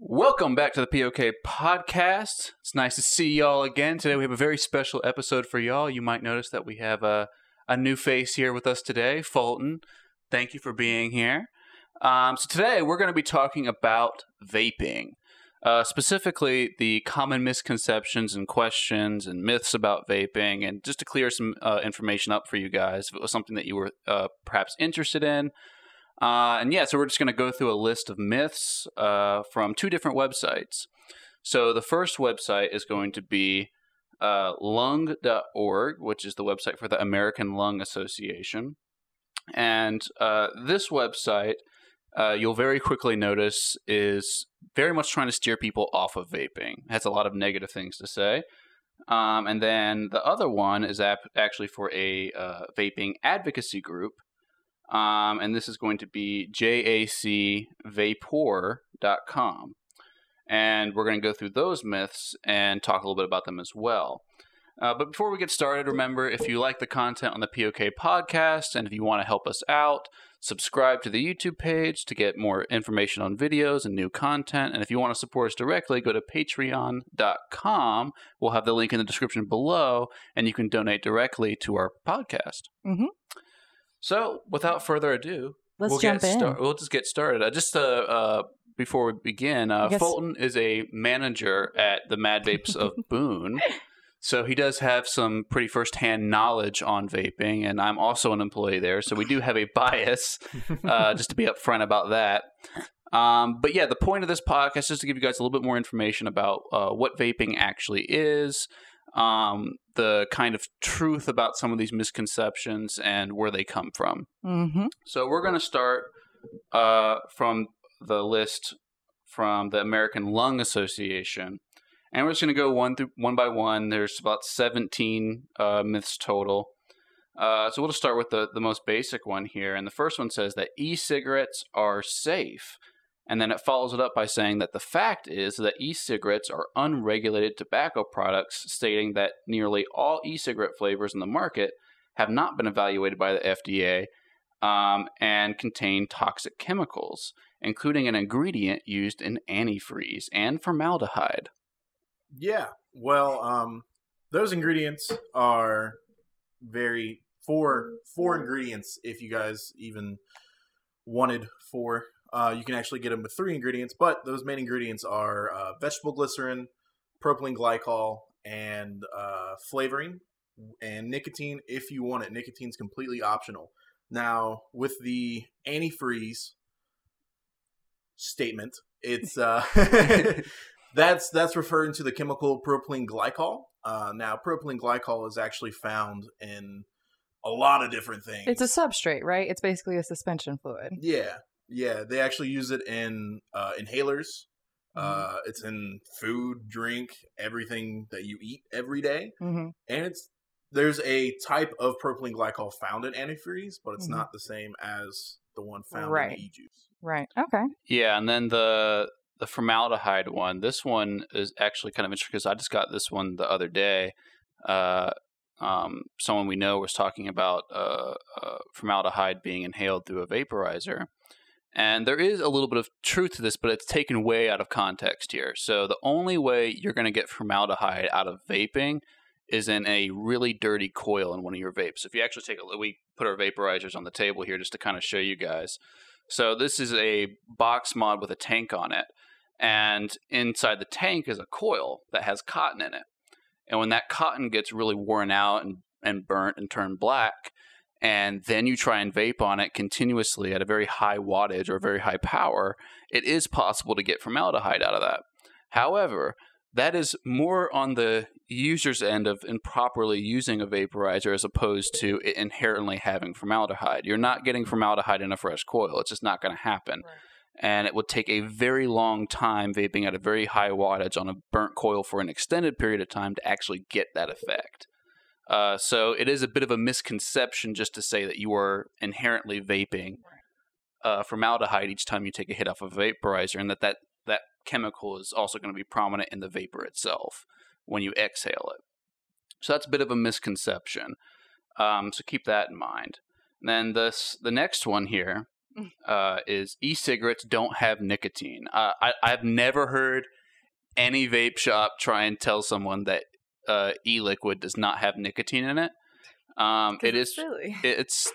Welcome back to the POK podcast. It's nice to see y'all again. Today we have a very special episode for y'all. You might notice that we have a, a new face here with us today, Fulton. Thank you for being here. Um, so today we're going to be talking about vaping, uh, specifically the common misconceptions and questions and myths about vaping, and just to clear some uh, information up for you guys, if it was something that you were uh, perhaps interested in. Uh, and yeah, so we're just going to go through a list of myths uh, from two different websites. So the first website is going to be uh, lung.org, which is the website for the American Lung Association. And uh, this website, uh, you'll very quickly notice, is very much trying to steer people off of vaping. It has a lot of negative things to say. Um, and then the other one is ap- actually for a uh, vaping advocacy group um, and this is going to be jacvapor.com. And we're going to go through those myths and talk a little bit about them as well. Uh, but before we get started, remember if you like the content on the POK podcast and if you want to help us out, subscribe to the YouTube page to get more information on videos and new content. And if you want to support us directly, go to patreon.com. We'll have the link in the description below, and you can donate directly to our podcast. Mm-hmm. So, without further ado, Let's we'll jump get in. Start, we'll just get started. Uh, just uh, uh, before we begin, uh, guess- Fulton is a manager at the Mad Vapes of Boone. So he does have some pretty firsthand knowledge on vaping, and I'm also an employee there. So we do have a bias, uh, just to be upfront about that. Um, but yeah, the point of this podcast is to give you guys a little bit more information about uh, what vaping actually is, um, the kind of truth about some of these misconceptions, and where they come from. Mm-hmm. So we're going to start uh, from the list from the American Lung Association, and we're just going to go one through one by one. There's about 17 uh, myths total. Uh, so we'll just start with the the most basic one here, and the first one says that e-cigarettes are safe. And then it follows it up by saying that the fact is that e cigarettes are unregulated tobacco products, stating that nearly all e cigarette flavors in the market have not been evaluated by the FDA um, and contain toxic chemicals, including an ingredient used in antifreeze and formaldehyde. Yeah. Well, um, those ingredients are very four four ingredients. If you guys even wanted four, uh, you can actually get them with three ingredients. But those main ingredients are uh, vegetable glycerin, propylene glycol, and uh, flavoring and nicotine. If you want it, nicotine's completely optional. Now with the antifreeze statement, it's uh, that's that's referring to the chemical propylene glycol. Uh, now, propylene glycol is actually found in a lot of different things. It's a substrate, right? It's basically a suspension fluid. yeah, yeah. They actually use it in uh, inhalers. Mm-hmm. Uh, it's in food, drink, everything that you eat every day, Mm-hmm. and it's there's a type of propylene glycol found in antifreeze, but it's Mhm. not the same as the one found Right. in the e-juice. Right. Okay. Yeah, and then the the formaldehyde one. This one is actually kind of interesting because I just got this one the other day. Uh, um, someone we know was talking about uh, uh, formaldehyde being inhaled through a vaporizer. And there is a little bit of truth to this, but it's taken way out of context here. So the only way you're going to get formaldehyde out of vaping is in a really dirty coil in one of your vapes. If you actually take a we put our vaporizers on the table here just to kind of show you guys. So this is a box mod with a tank on it, and inside the tank is a coil that has cotton in it. And when that cotton gets really worn out and, and burnt and turned black, and then you try and vape on it continuously at a very high wattage or very high power, it is possible to get formaldehyde out of that. However, that is more on the user's end of improperly using a vaporizer as opposed to it inherently having formaldehyde. You're not getting formaldehyde in a fresh coil. It's just not going to happen. And it would take a very long time vaping at a very high wattage on a burnt coil for an extended period of time to actually get that effect. Uh, so it is a bit of a misconception just to say that you are inherently vaping uh, formaldehyde each time you take a hit off a vaporizer, and that that, that chemical is also going to be prominent in the vapor itself when you exhale it. So that's a bit of a misconception. Um, so keep that in mind. And then this the next one here uh, is e-cigarettes don't have nicotine. Uh, I, I've never heard any vape shop try and tell someone that uh, e-liquid does not have nicotine in it. Um, it is. silly. It's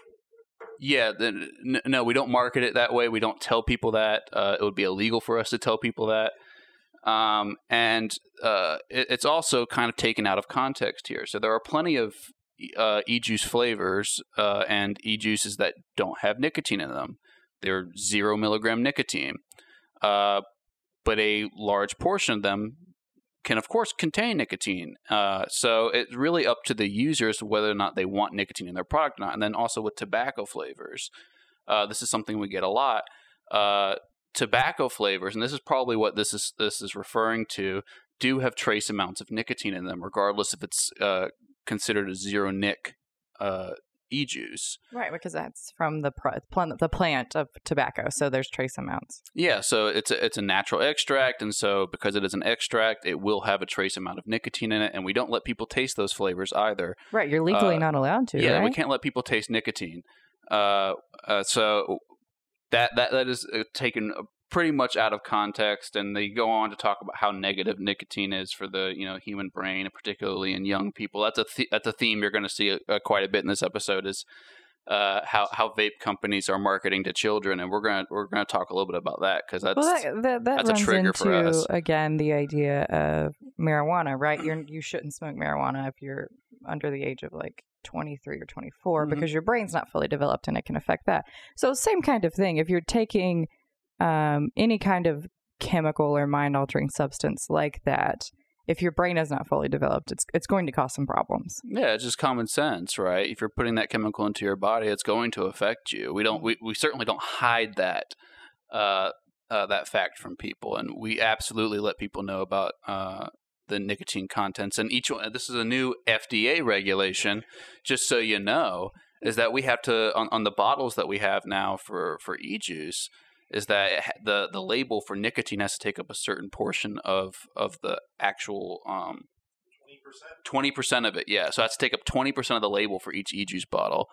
yeah. The, n- no, we don't market it that way. We don't tell people that. Uh, it would be illegal for us to tell people that. Um, and uh, it, it's also kind of taken out of context here. So there are plenty of uh, e-juice flavors uh, and e-juices that don't have nicotine in them. They're zero milligram nicotine, uh, but a large portion of them can, of course, contain nicotine. Uh, so it's really up to the users whether or not they want nicotine in their product or not. And then also with tobacco flavors, uh, this is something we get a lot. Uh, tobacco flavors, and this is probably what this is this is referring to, do have trace amounts of nicotine in them, regardless if it's uh, considered a zero nic uh, e juice. Right, because that's from the pr- plant, the plant of tobacco, so there's trace amounts. Yeah, so it's a, it's a natural extract, and so because it is an extract, it will have a trace amount of nicotine in it, and we don't let people taste those flavors either. Right, you're legally Uh, not allowed to. yeah, right? we can't let people taste nicotine. Uh, uh, so that that that is uh, taken pretty much out of context, and they go on to talk about how negative nicotine is for the you know human brain, particularly in young people. That's a th- that's a theme you're going to see uh, quite a bit in this episode. Is uh, how how vape companies are marketing to children, and we're gonna we're gonna talk a little bit about that because that's well, that that, that that's a runs trigger for into us. again the idea of marijuana, right? You're you shouldn't smoke marijuana if you're under the age of like 23 or 24 Mhm. because your brain's not fully developed and it can affect that. So same kind of thing. If you're taking um, any kind of chemical or mind altering substance like that, if your brain is not fully developed, it's it's going to cause some problems. Yeah, it's just common sense, right? If you're putting that chemical into your body, it's going to affect you. We don't, we, we certainly don't hide that, uh, uh, that fact from people, and we absolutely let people know about uh, the nicotine contents. And each one, this is a new FDA regulation, just so you know, is that we have to on, on the bottles that we have now for for e-juice. Is that ha- the the label for nicotine has to take up a certain portion of of the actual um, Twenty percent of it, yeah. So I have to take up twenty percent of the label for each e-juice bottle.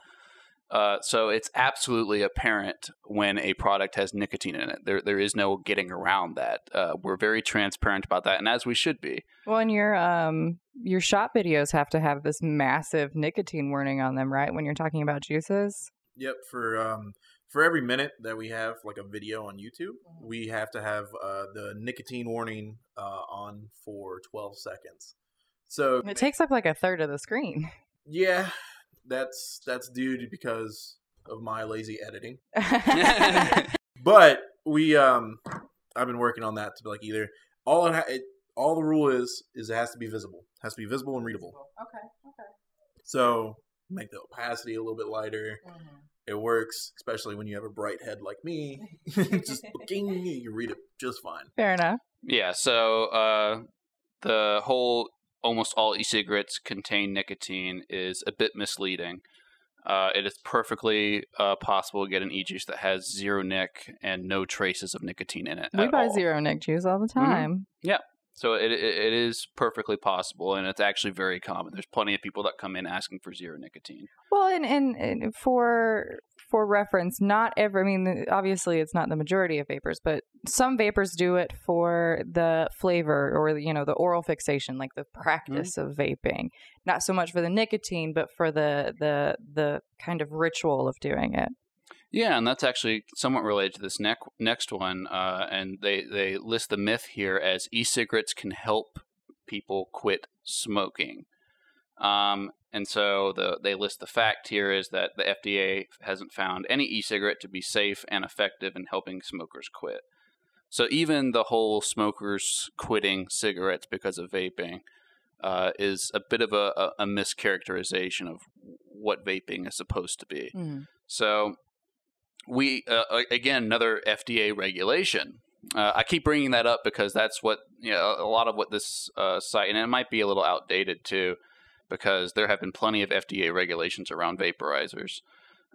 Uh, so it's absolutely apparent when a product has nicotine in it. There, there is no getting around that. Uh, we're very transparent about that, and as we should be. Well, and your um your shop videos have to have this massive nicotine warning on them, right? When you're talking about juices. Yep, for um for every minute that we have like a video on YouTube, we have to have uh, the nicotine warning uh, on for 12 seconds. So It takes up like a third of the screen. yeah, that's that's due to because of my lazy editing. But we um I've been working on that to be like either all it, ha- it all the rule is is it has to be visible. It has to be visible and readable. okay, okay. So make the opacity a little bit lighter. It works, especially when you have a bright head like me. just bing, you read it just fine. Fair enough. Yeah. So uh, the whole almost all e-cigarettes contain nicotine is a bit misleading. Uh, it is perfectly uh, possible to get an e-juice that has zero nic and no traces of nicotine in it. We at buy all. zero Nick juice all the time. So it, it it is perfectly possible, and it's actually very common. There's plenty of people that come in asking for zero nicotine. Well, and, and and for for reference, not every. I mean, obviously, it's not the majority of vapors, but some vapors do it for the flavor or you know the oral fixation, like the mm-hmm. practice of vaping. Not so much for the nicotine, but for the the the kind of ritual of doing it. Yeah, and that's actually somewhat related to this neck, next one. Uh, and they, they list the myth here as e-cigarettes can help people quit smoking. Um, and so the, they list the fact here is that the FDA hasn't found any e-cigarette to be safe and effective in helping smokers quit. So even the whole smokers quitting cigarettes because of vaping uh, is a bit of a, a, a mischaracterization of what vaping is supposed to be. So we uh, again another FDA regulation. Uh, I keep bringing that up because that's what you know a lot of what this uh, site and it might be a little outdated too, because there have been plenty of FDA regulations around vaporizers.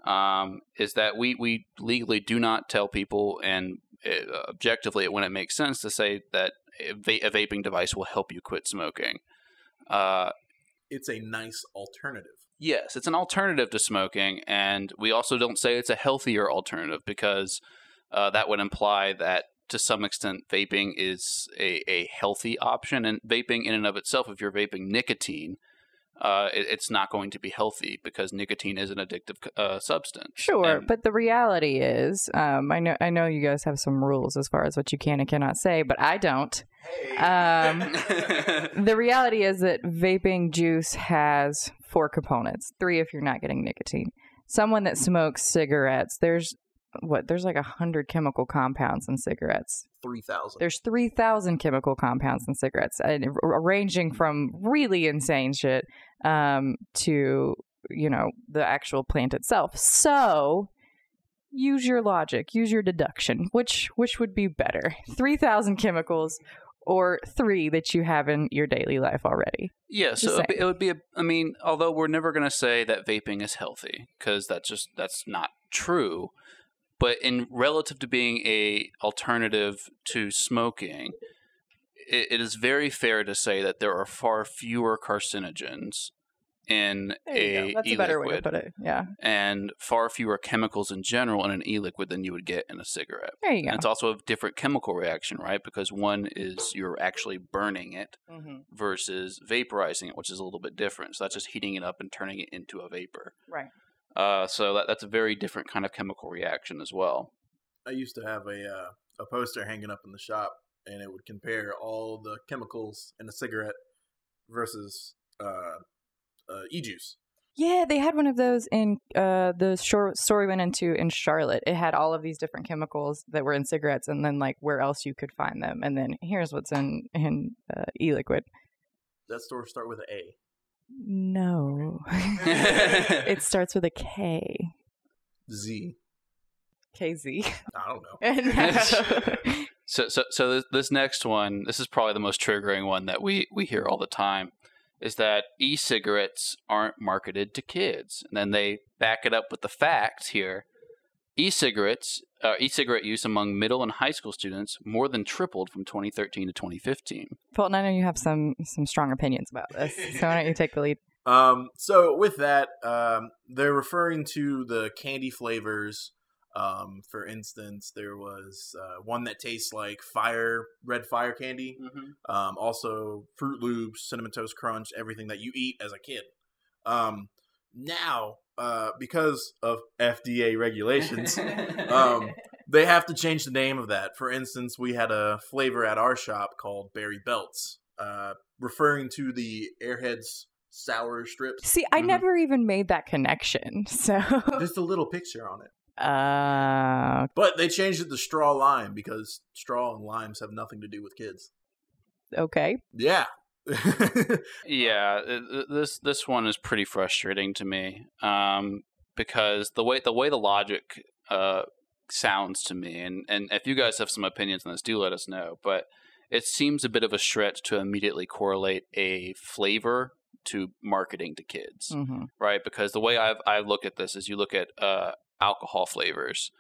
Um, is that we we legally do not tell people and uh, objectively when it makes sense to say that a, va- a vaping device will help you quit smoking. Uh, It's a nice alternative. Yes, it's an alternative to smoking, and we also don't say it's a healthier alternative because uh, that would imply that to some extent vaping is a, a healthy option. And vaping, in and of itself, if you're vaping nicotine, uh, it, it's not going to be healthy because nicotine is an addictive uh, substance. Sure, And- but the reality is, um, I know I know you guys have some rules as far as what you can and cannot say, but I don't. Um, the reality is that vaping juice has four components. Three if you're not getting nicotine. Someone that smokes cigarettes, there's what there's like a hundred chemical compounds in cigarettes. Three thousand. There's three thousand chemical compounds in cigarettes, and r- ranging from really insane shit um, to you know the actual plant itself. So use your logic, use your deduction. Which which would be better, three thousand chemicals or three that you have in your daily life already? Yeah, so Just it would, be, it would be a. I mean, although we're never going to say that vaping is healthy because that's just that's not true. But in relative to being a alternative to smoking, it, it is very fair to say that there are far fewer carcinogens in a That's a e-liquid better way to put it. Yeah, and far fewer chemicals in general in an e-liquid than you would get in a cigarette. there you And go. it's also a different chemical reaction, right? Because one is you're actually burning it Mhm. versus vaporizing it, which is a little bit different. So that's just heating it up and turning it into a vapor. Right. Uh, so that, that's a very different kind of chemical reaction as well. I used to have a uh, a poster hanging up in the shop, and it would compare all the chemicals in a cigarette versus uh, uh, e-juice. Yeah, they had one of those in uh, the short story went into in Charlotte. It had all of these different chemicals that were in cigarettes, and then like where else you could find them, and then here's what's in in uh, e-liquid. That store start with an A. No, it starts with a K. Z. KZ. I don't know. So, so, so this, this next one, this is probably the most triggering one that we we hear all the time, is that e-cigarettes aren't marketed to kids, and then they back it up with the facts here. E-cigarettes, uh, e-cigarette use among middle and high school students more than tripled from 2013 to 2015. Fulton, I know you have some some strong opinions about this, so why don't you take the lead? Um, so with that, um, they're referring to the candy flavors. Um, for instance, there was uh, one that tastes like fire, red fire candy. Um, also, Froot Loops, Cinnamon Toast Crunch, everything that you eat as a kid. Um, now, uh, because of FDA regulations, um, they have to change the name of that. For instance, we had a flavor at our shop called Berry Belts, uh, referring to the Airheads sour strips. See, I Mhm. never even made that connection. So, Just a little picture on it. Uh, But they changed it to straw lime because straw and limes have nothing to do with kids. okay. Yeah. Yeah, it- it- this this one is pretty frustrating to me um, because the way the way the logic uh, sounds to me, and and if you guys have some opinions on this, do let us know. But it seems a bit of a stretch to immediately correlate a flavor to marketing to kids, hmm right? Because the way I've I look at this is you look at uh, alcohol flavors,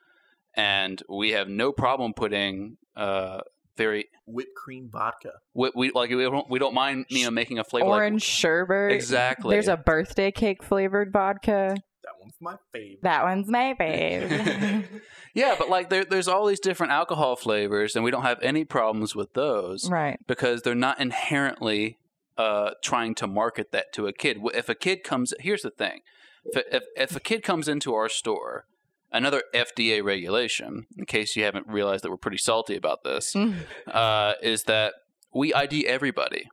and we have no problem putting uh, very Whipped cream vodka. we, we like we don't we don't mind you know making a flavor like- Orange sherbet. Exactly. There's a birthday cake flavored vodka. That one's my favorite. That one's my fave. yeah, but like there, there's all these different alcohol flavors, and we don't have any problems with those right. because they're not inherently uh, trying to market that to a kid. If a kid comes, here's the thing: if, if if a kid comes into our store, another FDA regulation, in case you haven't realized that we're pretty salty about this, Mm. uh, is that we ID everybody.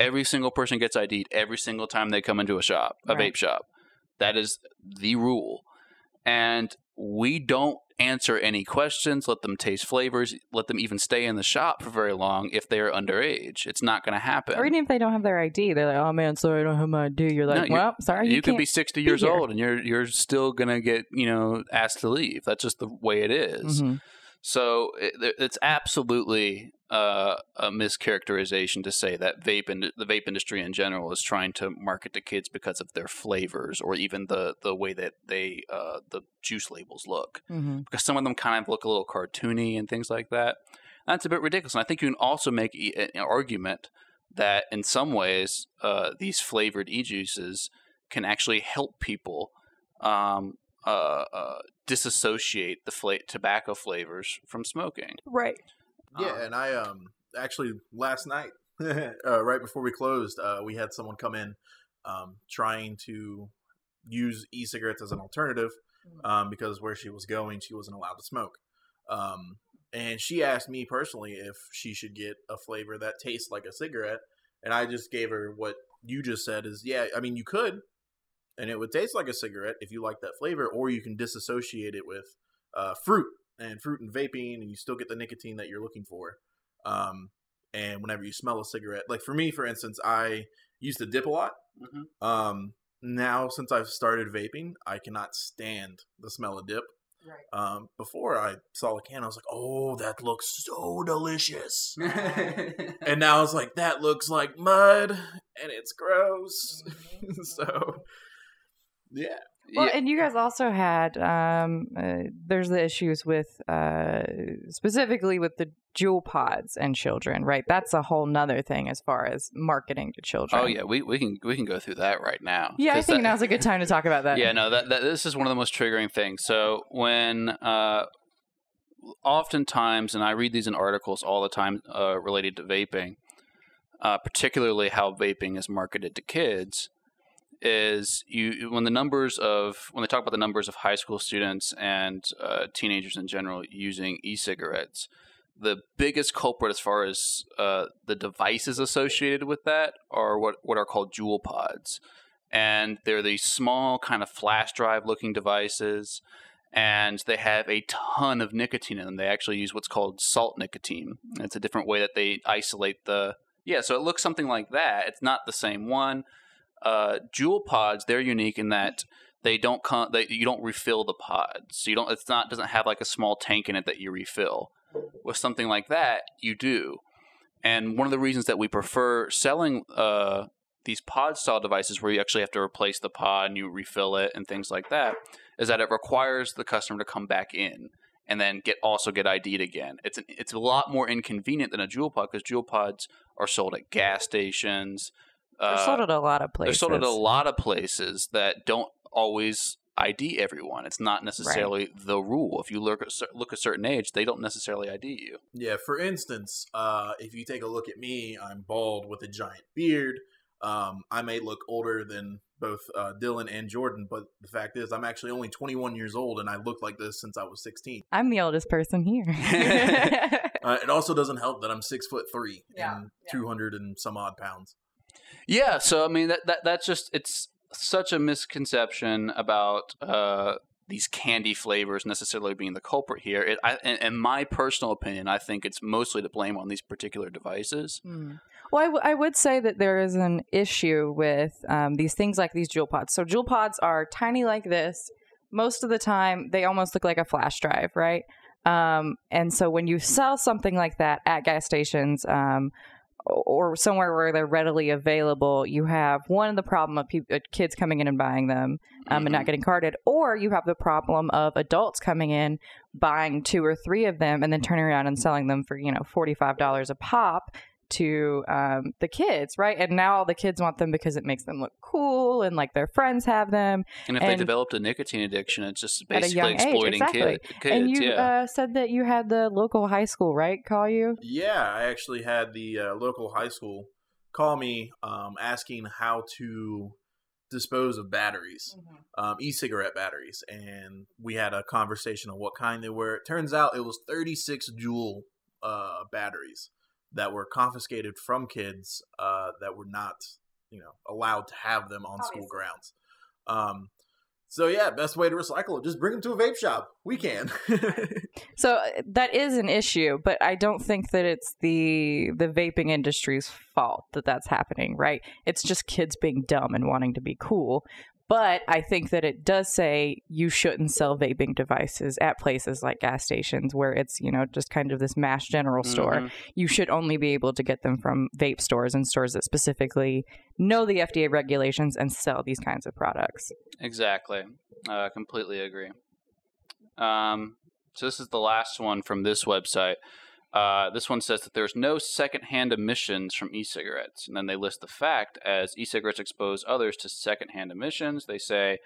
Every single person gets ID'd every single time they come into a shop, a Right. vape shop. That is the rule. And we don't answer any questions, let them taste flavors, let them even stay in the shop for very long if they are underage. It's not going to happen. Or even if they don't have their ID, they're like, "Oh man, sorry, I don't have my ID." You're No, like, you- "Well, sorry, you, you, could can't." be 60 years here. old and you're you're still going to get, you know, asked to leave. That's just the way it is. Mhm. So it, it's absolutely uh, a mischaracterization to say that vape and the vape industry in general is trying to market to kids because of their flavors or even the the way that they uh, the juice labels look. Mhm. Because some of them kind of look a little cartoony and things like that. That's a bit ridiculous. And I think you can also make an argument that in some ways uh, these flavored e juices can actually help people um, uh, uh, disassociate the fla- tobacco flavors from smoking. Right. Yeah, Um, and I um actually last night, uh, right before we closed, uh, we had someone come in um, trying to use e-cigarettes as an alternative um, because where she was going, she wasn't allowed to smoke. Um, and she asked me personally if she should get a flavor that tastes like a cigarette, and I just gave her what you just said is yeah, I mean you could, and it would taste like a cigarette if you like that flavor, or you can disassociate it with uh, fruit and fruit and vaping, and you still get the nicotine that you're looking for. Um, and whenever you smell a cigarette, like for me, for instance, I used to dip a lot. Mhm. Um, now since I've started vaping, I cannot stand the smell of dip. Right. Um, before I saw the can, I was like, "Oh, that looks so delicious," and now I was like, "That looks like mud, and it's gross." so, yeah, Well, Yeah. and you guys also had um, uh, there's the issues with uh, specifically with the Juul pods and children, right? That's a whole nother thing as far as marketing to children. Oh yeah, we, we can we can go through that right now. yeah. I think that- now's a good time to talk about that. Yeah, no, that, that this is one of the most triggering things. So when uh, oftentimes, and I read these in articles all the time uh, related to vaping, uh, particularly how vaping is marketed to kids, is you when the numbers of when they talk about the numbers of high school students and uh, teenagers in general using e-cigarettes. The biggest culprit, as far as uh, the devices associated with that, are what, what are called Juul pods. And they're these small kind of flash drive looking devices and they have a ton of nicotine in them. They actually use what's called salt nicotine. It's a different way that they isolate the yeah so it looks something like that. It's not the same one uh, Juul pods they're unique in that they don't come they, you don't refill the pods so you don't it's not doesn't have like a small tank in it that you refill with something like that you do and one of the reasons that we prefer selling uh, these pod style devices where you actually have to replace the pod and you refill it and things like that is that it requires the customer to come back in and then get also get ID'd again. It's an, it's a lot more inconvenient than a Juul pod because Juul pods are sold at gas stations. They're uh, sold at a lot of places. they're sold at a lot of places that don't always ID everyone. It's not necessarily the rule. If you look at look a certain age, they don't necessarily ID you. yeah. For instance, uh, if you take a look at me, I'm bald with a giant beard. Um, I may look older than both uh, Dylan and Jordan, but the fact is, I'm actually only 21 years old, and I look like this since I was 16. I'm the oldest person here. Uh, it also doesn't help that I'm six foot three Yeah, and yeah. 200 and some odd pounds. Yeah, so I mean that, that that's just it's such a misconception about uh, these candy flavors necessarily being the culprit here. It, I, in, in my personal opinion, I think it's mostly to blame on these particular devices. Hmm. Well, I, w- I would say that there is an issue with um, these things like these Juul pods. So, Juul pods are tiny like this. Most of the time, they almost look like a flash drive, right? Um, and so, when you sell something like that at gas stations um, or somewhere where they're readily available, you have one of the problem of peop uh, kids coming in and buying them um, and not getting carded, or you have the problem of adults coming in buying two or three of them and then turning around and selling them for you know forty five dollars a pop to um, the kids, right? And now all the kids want them because it makes them look cool and like their friends have them. And if they And- developed a nicotine addiction, it's just a basically young age, exploiting exactly. kid, kids. and you yeah. uh, said that you had the local high school, right? Call you? Yeah, I actually had the uh, local high school call me um, asking how to dispose of batteries, um, e-cigarette batteries, and we had a conversation on what kind they were. It turns out it was 36 Juul uh, batteries that were confiscated from kids uh, that were not, you know, allowed to have them on school grounds. Um, so yeah, best way to recycle it, just bring them to a vape shop. We can. So uh, that is an issue, but I don't think that it's the the vaping industry's fault that that's happening, right? It's just kids being dumb and wanting to be cool. But I think that it does say you shouldn't sell vaping devices at places like gas stations where it's, you know, just kind of this mass general store. Mhm. You should only be able to get them from vape stores and stores that specifically know the FDA regulations and sell these kinds of products. Exactly. Uh, completely agree. Um, so this is the last one from this website. Uh, this one says that there's no secondhand emissions from e-cigarettes, and then they list the fact as e-cigarettes expose others to secondhand emissions. They say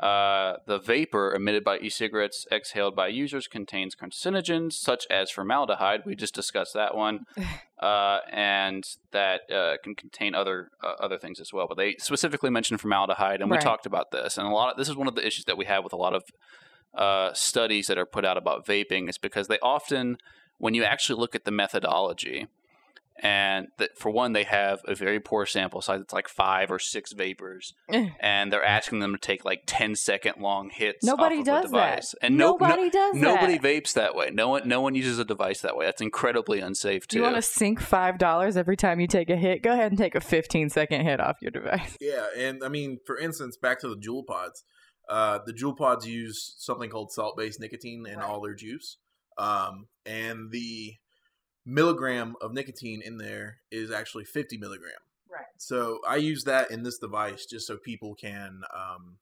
uh, the vapor emitted by e-cigarettes exhaled by users contains carcinogens such as formaldehyde. We just discussed that one, uh, and that uh, can contain other uh, other things as well. But they specifically mentioned formaldehyde, and we talked about this. And a lot of this is one of the issues that we have with a lot of uh, studies that are put out about vaping is because they often, when you actually look at the methodology, and that for one they have a very poor sample size. It's like five or six vapors, and they're asking them to take like 10 second long hits. Nobody off of does a device. that. And no, no- Nobody does that. nobody that. vapes that way. No one, no one uses a device that way. That's incredibly unsafe Do too. you want to sink five dollars every time you take a hit? Go ahead and take a 15 second hit off your device. Yeah, and I mean, for instance, back to the Juul Pods. Uh, the Juul Pods use something called salt-based nicotine in Right. all their juice, um, and the milligram of nicotine in there is actually 50 milligram. Right. So I use that in this device just so people can um,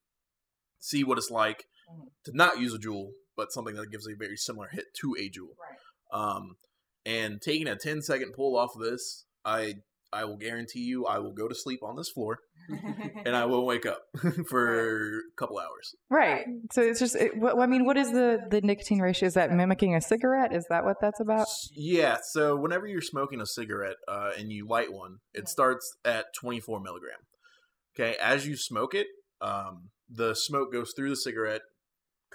see what it's like Mhm. to not use a Juul, but something that gives a very similar hit to a Juul. Right. Um, and taking a 10 second pull off of this, I I will guarantee you I will go to sleep on this floor and I will wake up for a couple hours. Right. So it's just. It, what, I mean, what is the the nicotine ratio? Is that mimicking a cigarette? Is that what that's about? Yeah, so whenever you're smoking a cigarette uh, and you light one, it starts at 24 milligram. Okay, as you smoke it, um, the smoke goes through the cigarette,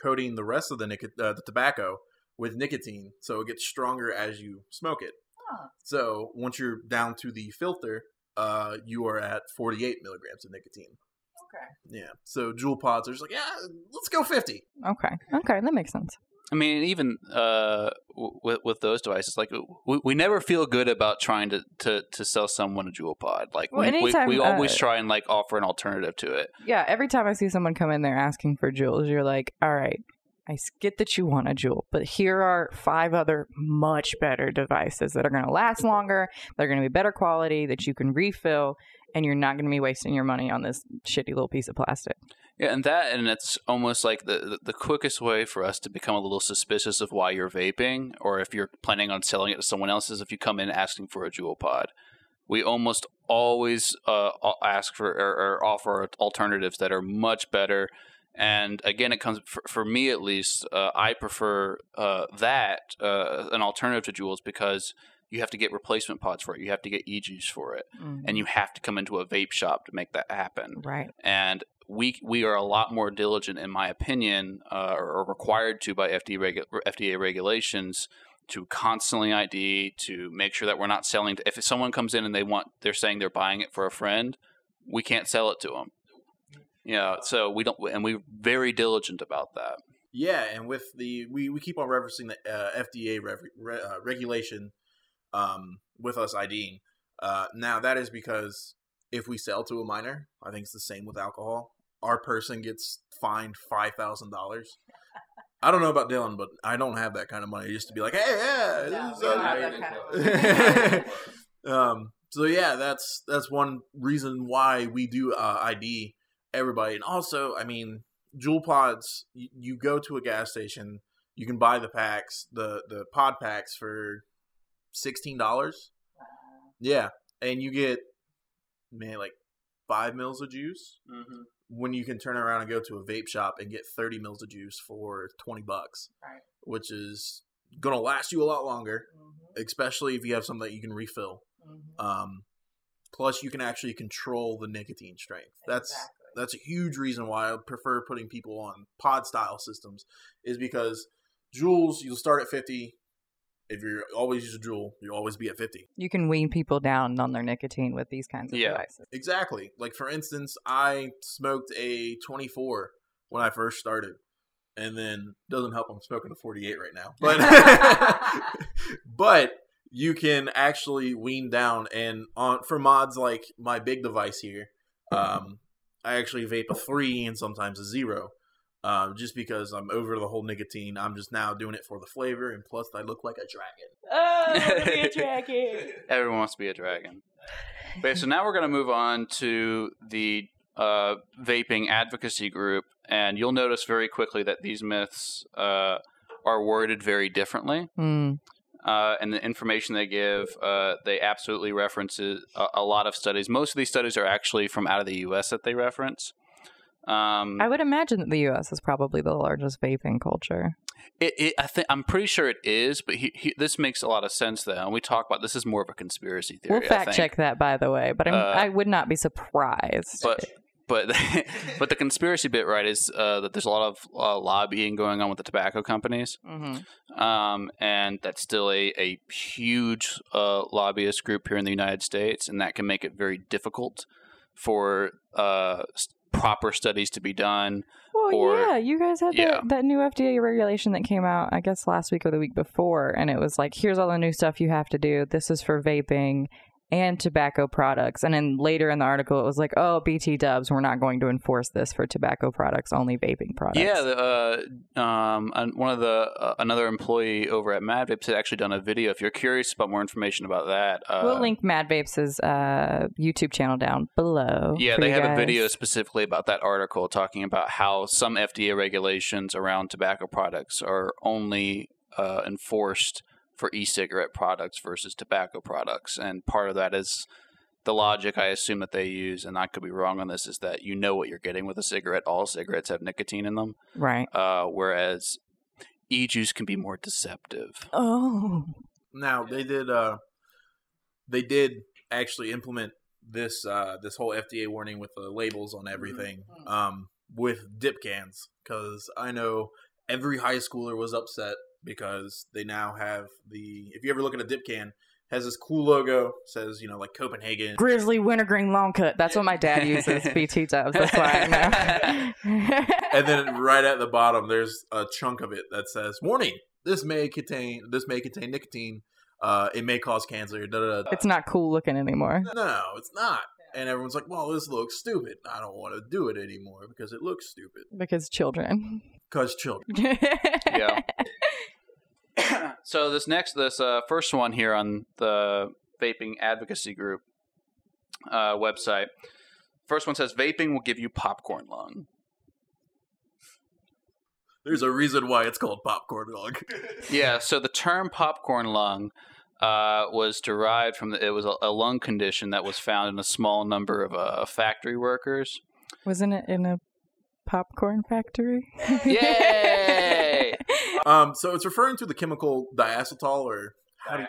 coating the rest of the, nic- uh, the tobacco with nicotine, so it gets stronger as you smoke it. Huh. So once you're down to the filter, uh, you are at 48 milligrams of nicotine. Okay. Yeah. So Juul Pods are just like, yeah, let's go 50. Okay. Okay. That makes sense. I mean, even uh, w- with with those devices, like we, we never feel good about trying to, to, to sell someone a Juul pod. Like Well, we, we, anytime, we always uh, try and like offer an alternative to it. Yeah. Every time I see someone come in there asking for Juuls, you're like, all right. I get that you want a Juul, but here are five other much better devices that are going to last longer, they're going to be better quality, that you can refill, and you're not going to be wasting your money on this shitty little piece of plastic. Yeah, and that, and it's almost like the, the the quickest way for us to become a little suspicious of why you're vaping, or if you're planning on selling it to someone else, is if you come in asking for a Juul pod. We almost always uh, ask for or, or offer alternatives that are much better. And again, it comes for, for me at least. Uh, I prefer uh, that uh, an alternative to Juuls because you have to get replacement pods for it. You have to get e juice for it, and you have to come into a vape shop to make that happen Right. and we we are a lot more diligent, in my opinion, uh, or required to by FDA regu- FDA regulations to constantly ID to make sure that we're not selling. To, if someone comes in and they want, they're saying they're buying it for a friend, we can't sell it to them. You know, so we don't, and we're very diligent about that. Yeah, and with the we, we keep on referencing the uh, FDA rev, re, uh, regulation um, with us IDing. Uh, now that is because if we sell to a minor, I think it's the same with alcohol. Our person gets fined five thousand dollars. I don't know about Dylan, but I don't have that kind of money just to be like, hey, yeah, No, this is we don't have okay." that kind of um, so yeah, that's that's one reason why we do uh, ID everybody, and also, I mean, Juul Pods. You, you go to a gas station, you can buy the packs, the the pod packs for sixteen dollars. Yeah, and you get man like five mils of juice. Mm-hmm. When you can turn around and go to a vape shop and get thirty mils of juice for twenty bucks, Right. which is gonna last you a lot longer, mm-hmm. especially if you have something that you can refill. Mm-hmm. Um, plus, you can actually control the nicotine strength. That's that's a huge reason why I prefer putting people on pod style systems, is because Juuls you'll start at fifty. If you're always use a Juul, you'll always be at fifty. You can wean people down on their nicotine with these kinds of Yeah. devices. Exactly. Like for instance, I smoked a twenty four when I first started. And then doesn't help I'm smoking a 48 right now. But but you can actually wean down and on for mods like my big device here, um, I actually vape a three and sometimes a zero. Um, just because I'm over the whole nicotine, I'm just now doing it for the flavor, and plus I look like a dragon. Oh, be a dragon! Everyone wants to be a dragon. Okay, so now we're going to move on to the uh, vaping advocacy group, and you'll notice very quickly that these myths uh, are worded very differently. Hmm. Uh, and the information they give, uh, they absolutely reference a, a lot of studies. Most of these studies are actually from out of the U.S. that they reference. Um, I would imagine that the U.S. is probably the largest vaping culture. It, it, I think I'm pretty sure it is, but he, he, this makes a lot of sense though. And we talk about this is more of a conspiracy theory. We'll fact check that, by the way, but Uh, I would not be surprised. But but but the conspiracy bit, right, is uh, that there's a lot of uh, lobbying going on with the tobacco companies, Mhm. um, and that's still a a huge uh, lobbyist group here in the United States, and that can make it very difficult for uh, proper studies to be done. Well, or- yeah, you guys had yeah. that, that new FDA regulation that came out, I guess, last week or the week before, and it was like, here's all the new stuff you have to do. This is for vaping and tobacco products. And then later in the article, it was like, oh, BT Dubs, we're not going to enforce this for tobacco products, only vaping products. Yeah, the, uh, um, one of the uh, another employee over at Mad Vapes had actually done a video. If you're curious about more information about that, uh, we'll link Mad Vapes' uh, YouTube channel down below. Yeah, they have a video specifically about that article talking about how some FDA regulations around tobacco products are only uh, enforced for e-cigarette products versus tobacco products, and part of that is the logic I assume that they use, and I could be wrong on this, is that you know what you're getting with a cigarette. All cigarettes have nicotine in them, Right. uh, whereas e-juice can be more deceptive. Oh. Now they did. uh They did actually implement this uh this whole FDA warning with the labels on everything um with dip cans because I know every high schooler was upset because they now have the if you ever look at a dip can has this cool logo says you know like Copenhagen Grizzly Wintergreen Long Cut. That's what my dad uses. BT Dubs. That's why I know. and then right at the bottom there's a chunk of it that says warning this may contain this may contain nicotine uh it may cause cancer da, da, da. it's not cool looking anymore. no it's not and everyone's like well this looks stupid i don't want to do it anymore because it looks stupid Because children. because children Yeah. so this next, this uh, first one here on the vaping advocacy group uh, website. First one says vaping will give you popcorn lung. there's a reason why it's called popcorn lung Yeah. So the term popcorn lung uh, was derived from the, it was a, a lung condition that was found in a small number of uh, factory workers. Wasn't it in a popcorn factory? Yay! um so it's referring to the chemical diacetyl or how do you,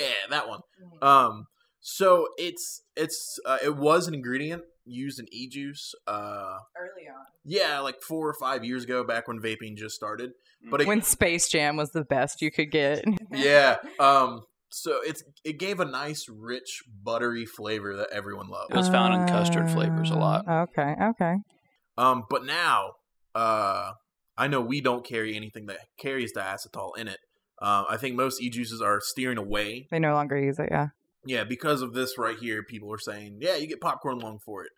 yeah that one um so it's it's uh, it was an ingredient used in e-juice uh Early on. yeah like four or five years ago back when vaping just started but it, When Space Jam was the best you could get. yeah um so it's it gave a nice rich buttery flavor that everyone loved It was found in custard flavors a lot. Uh, Okay, okay. Um but now uh i know we don't carry anything that carries diacetyl in it uh, i think most e-juices are steering away They no longer use it, yeah. yeah because of this right here people are saying yeah you get popcorn lung for it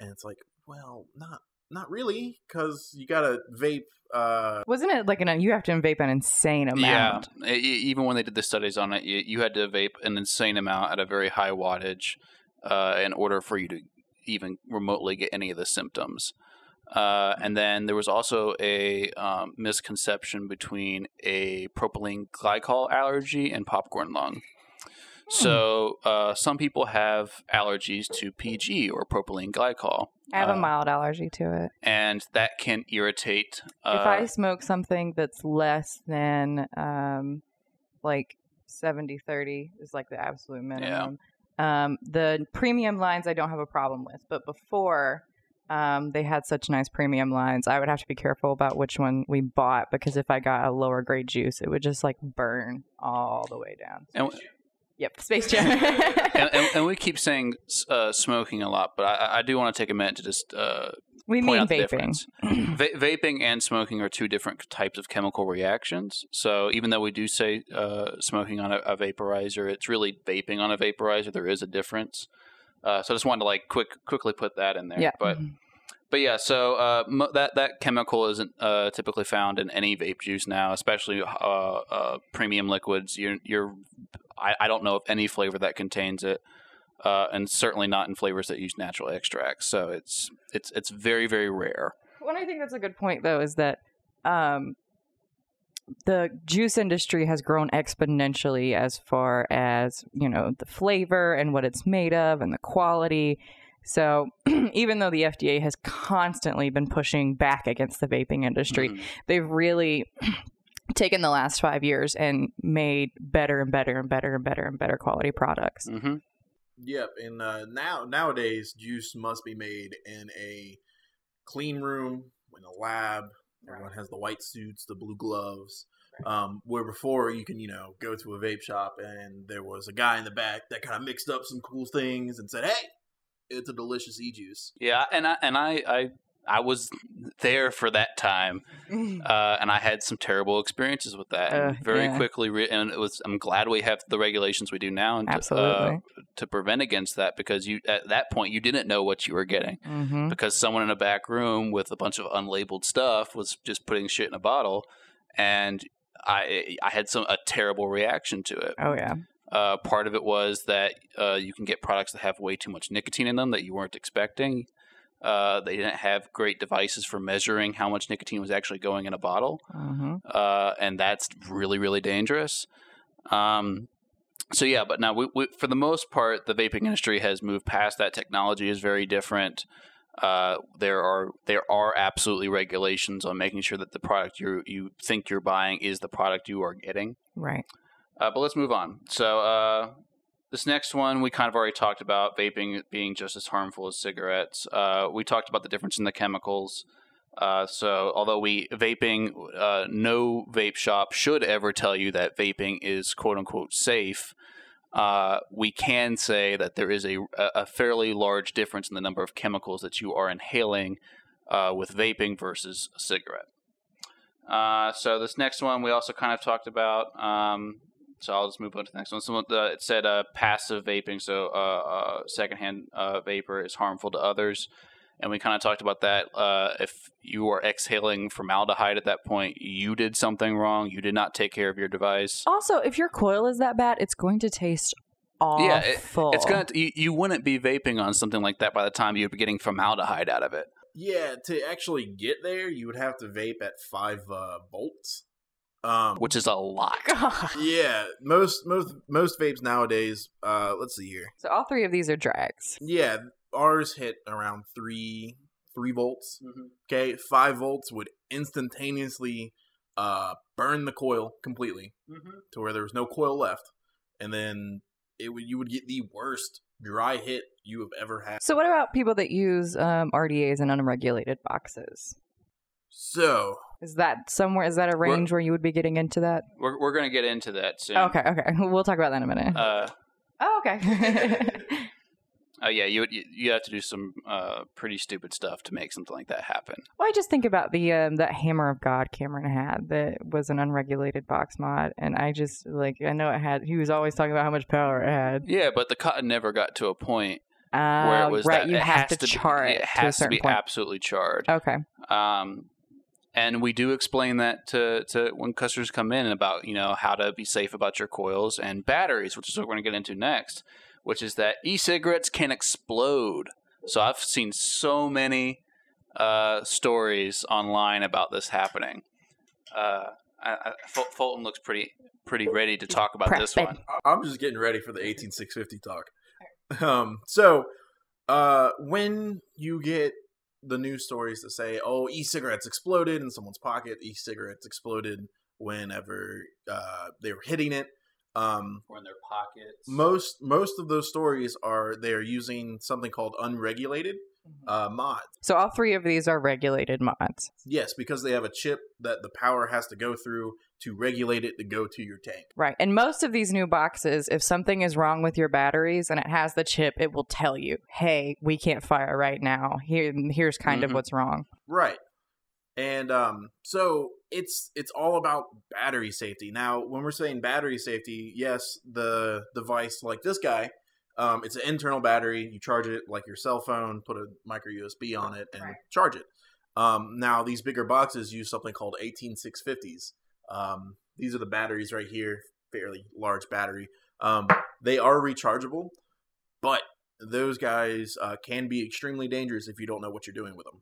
and it's like well not not really because you gotta vape uh Wasn't it like an you have to vape an insane amount? Yeah, E- e- even when they did the studies on it, you, you had to vape an insane amount at a very high wattage uh, in order for you to even remotely get any of the symptoms. Uh, and then there was also a um, misconception between a propylene glycol allergy and popcorn lung. So uh, some people have allergies to PG or propylene glycol. I have a uh, mild allergy to it. and that can irritate. Uh, if I smoke something that's less than um like 70 30 is like the absolute minimum. Um the premium lines I don't have a problem with, but before um, they had such nice premium lines. I would have to be careful about which one we bought because if I got a lower grade juice, it would just like burn all the way down. and, Yep, Space Jam. and, and, and we keep saying uh, smoking a lot, but I, I do want to take a minute to just uh, we point mean out the vaping. difference. Va- vaping and smoking are two different types of chemical reactions. So even though we do say uh, smoking on a, a vaporizer, it's really vaping on a vaporizer. There is a difference. Uh, so I just wanted to like quick quickly put that in there. Yeah. But but yeah, so uh, mo- that that chemical isn't uh, typically found in any vape juice now, especially uh, uh, premium liquids. You're, you're I, I don't know of any flavor that contains it, uh, and certainly not in flavors that use natural extracts. So it's it's it's very very rare. Well, I think that's a good point, though, is that um, the juice industry has grown exponentially as far as you know the flavor and what it's made of and the quality. So even though the FDA has constantly been pushing back against the vaping industry, Mhm. they've really taken the last five years and made better and better and better and better and better quality products. Mhm. Yep, and uh, now nowadays juice must be made in a clean room, in a lab. Everyone has the white suits, the blue gloves. Um, where before you can, you know, go to a vape shop and there was a guy in the back that kind of mixed up some cool things and said, "Hey, it's a delicious e juice." Yeah, and I and I I, I was there for that time, uh, and I had some terrible experiences with that. and Uh, very yeah. quickly, re- and it was. I'm glad we have the regulations we do now, and to, uh, Absolutely. to prevent against that because you at that point you didn't know what you were getting hmm because someone in a back room with a bunch of unlabeled stuff was just putting shit in a bottle, and I I had some a terrible reaction to it. Oh yeah. Uh, part of it was that uh, you can get products that have way too much nicotine in them that you weren't expecting. Uh, they didn't have great devices for measuring how much nicotine was actually going in a bottle, hmm uh, and that's really, really dangerous. Um, so yeah, but now we, we, for the most part, the vaping industry has moved past that. Technology is very different. Uh, there are there are absolutely regulations on making sure that the product you you think you're buying is the product you are getting. Right. Uh, but let's move on. So uh, this next one we kind of already talked about vaping being just as harmful as cigarettes. Uh, we talked about the difference in the chemicals. Uh, so although we vaping, uh, no vape shop should ever tell you that vaping is quote unquote safe. Uh, we can say that there is a, a fairly large difference in the number of chemicals that you are inhaling with vaping versus a cigarette. So this next one we also kind of talked about. Um, so I'll just move on to the next one. So uh, it said uh, passive vaping, so uh, uh, secondhand uh, vapor is harmful to others, and we kind of talked about that. Uh, if you are exhaling formaldehyde at that point, you did something wrong. You did not take care of your device. Also, if your coil is that bad, it's going to taste awful. Yeah, it- It's gonna. You, you wouldn't be vaping on something like that by the time you'd be getting formaldehyde out of it. Yeah, to actually get there, you would have to vape at five uh, volts. Um, which is a lot. God. yeah, most most most vapes nowadays. Uh, let's see here. So all three of these are drags. Yeah, ours hit around three three volts. Okay, five volts would instantaneously uh, burn the coil completely to where there was no coil left, and then it would you would get the worst dry hit you have ever had. So what about people that use um, RDAs and unregulated boxes? So Is that somewhere? Is that a range where you would be getting into that? We're we're gonna get into that soon. Okay, okay. We'll talk about that in a minute. Uh, oh, okay. oh yeah, you you you have to do some uh, pretty stupid stuff to make something like that happen. well, I just think about the um, that Hammer of God Cameron had that was an unregulated box mod, and I just like I know it had. He was always talking about how much power it had. Yeah, but the cotton never got to a point Uh, where it was right, that you it have to be- char it, It to a has to certain be point. absolutely charred. Okay. Um, and we do explain that to, to when customers come in about you know how to be safe about your coils and batteries, which is what we're going to get into next. Which is that e-cigarettes can explode. So I've seen so many uh, stories online about this happening. Uh, I, I, Fulton looks pretty pretty ready to talk about this one. I'm just getting ready for the 18650 talk. Um, so uh, when you get the news stories that say, "Oh, e-cigarettes exploded in someone's pocket," e-cigarettes exploded whenever uh, they were hitting it. Um, Or in their pockets. most most of those stories are they are using something called unregulated uh, mods. So all three of these are regulated mods. Yes, because they have a chip that the power has to go through to regulate it to go to your tank. Right. And most of these new boxes, if something is wrong with your batteries and it has the chip, it will tell you, hey, we can't fire right now. Here here's kind of Mhm. what's wrong. Right. And um so it's it's all about battery safety. Now, when we're saying battery safety, yes, the device like this guy, um it's an internal battery. You charge it like your cell phone, put a micro USB on it and Right. charge it. Um now these bigger boxes use something called 18650s. Um these are the batteries right here, fairly large battery. Um they are rechargeable, but those guys uh, can be extremely dangerous if you don't know what you're doing with them.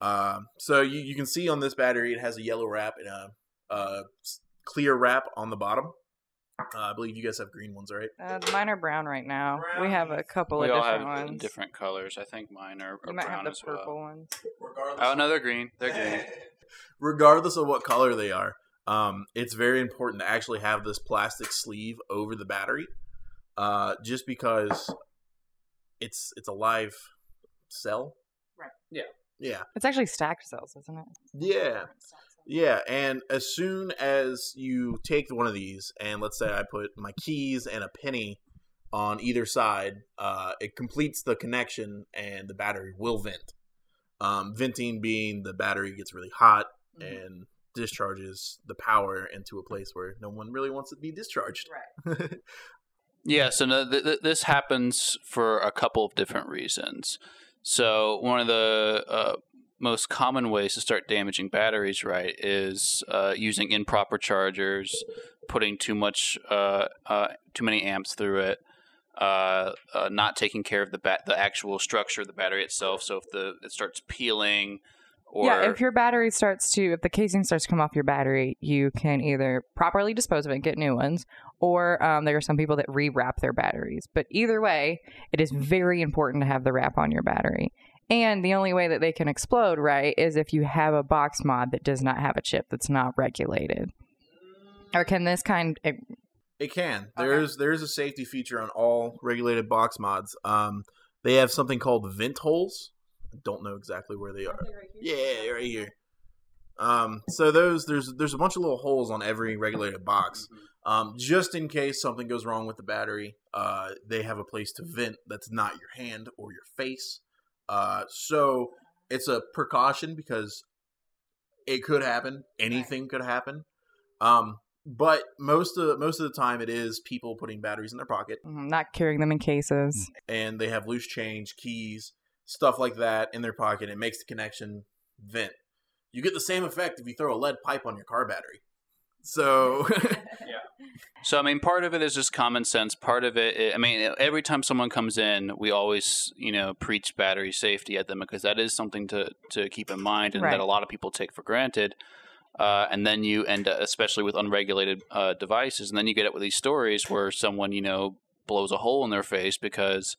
Um, so you, you can see on this battery, it has a yellow wrap and a uh, s- clear wrap on the bottom. Uh, I believe you guys have green ones, right? Uh, mine are brown right now. We have a couple we of all different have ones. different colors. I think mine are, are you might brown have the as purple well. ones. Regardless, Oh no, they're green. They're green. regardless of what color they are, um, it's very important to actually have this plastic sleeve over the battery, uh, just because it's it's a live cell. Right. Yeah. Yeah. It's actually stacked cells, isn't it? Yeah. Yeah, and as soon as you take one of these, and let's say I put my keys and a penny on either side, uh, it completes the connection, and the battery will vent. Um, venting being the battery gets really hot and discharges the power into a place where no one really wants to be discharged. Right. Yeah, so no, th- th- this happens for a couple of different reasons. So one of the uh, most common ways to start damaging batteries, right, is uh, using improper chargers, putting too much, uh, uh, too many amps through it, uh, uh, not taking care of the bat- the actual structure of the battery itself. So if the it starts peeling, or yeah, if your battery starts to, if the casing starts to come off your battery, you can either properly dispose of it and get new ones, or um, there are some people that rewrap their batteries. But either way, it is very important to have the wrap on your battery. And the only way that they can explode, right, is if you have a box mod that does not have a chip that's not regulated. Or can this kind eh, It can. There's there's a safety feature on all regulated box mods. Um, they have something called vent holes. I don't know exactly where they are. Yeah, right here. Um, so those there's there's a bunch of little holes on every regulated box. Um, just in case something goes wrong with the battery, uh, they have a place to vent that's not your hand or your face. Uh, so it's a precaution because it could happen. Anything could happen. Um, but most of most of the time, it is people putting batteries in their pocket, mm, not carrying them in cases? and they have loose change, keys, stuff like that in their pocket. It makes the connection vent. You get the same effect if you throw a lead pipe on your car battery. So yeah. So I mean, part of it is just common sense. Part of it, I mean, every time someone comes in, we always, you know, preach battery safety at them because that is something to to keep in mind and Right. that a lot of people take for granted. Uh, and then you end up, especially with unregulated uh, devices, and then you get up with these stories where someone, you know, blows a hole in their face because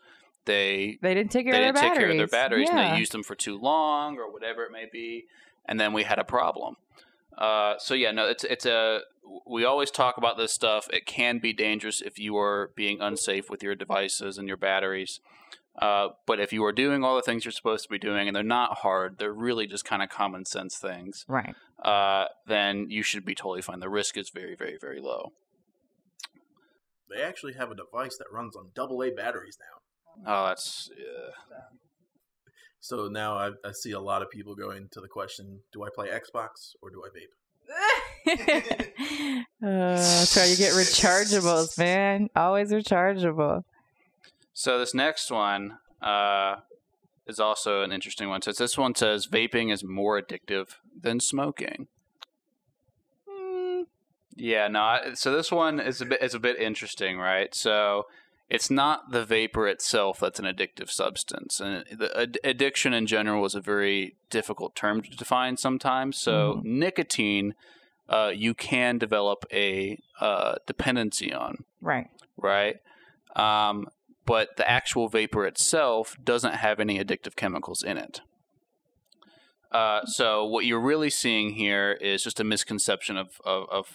they They didn't take care they of didn't their take batteries. care of their batteries Yeah. and they used them for too long or whatever it may be, and then we had a problem. Uh, so yeah, no, it's it's a we always talk about this stuff. It can be dangerous if you are being unsafe with your devices and your batteries. Uh, but if you are doing all the things you're supposed to be doing and they're not hard, they're really just kind of common sense things, Right. uh, then you should be totally fine. The risk is very, very, very low. they actually have a device that runs on double A batteries now. Oh, that's yeah. So now I, I see a lot of people going to the question: Do I play Xbox or do I vape? uh, that's how you get rechargeables, man. Always rechargeable. So this next one uh, is also an interesting one. So this one says vaping is more addictive than smoking. Mm, Yeah, no. I, so this one is a bit is a bit interesting, right? So it's not the vapor itself that's an addictive substance, and the ad- addiction in general is a very difficult term to define sometimes. So nicotine, uh, you can develop a uh, dependency on, right. right? Um, but the actual vapor itself doesn't have any addictive chemicals in it. Uh, so what you're really seeing here is just a misconception of of, of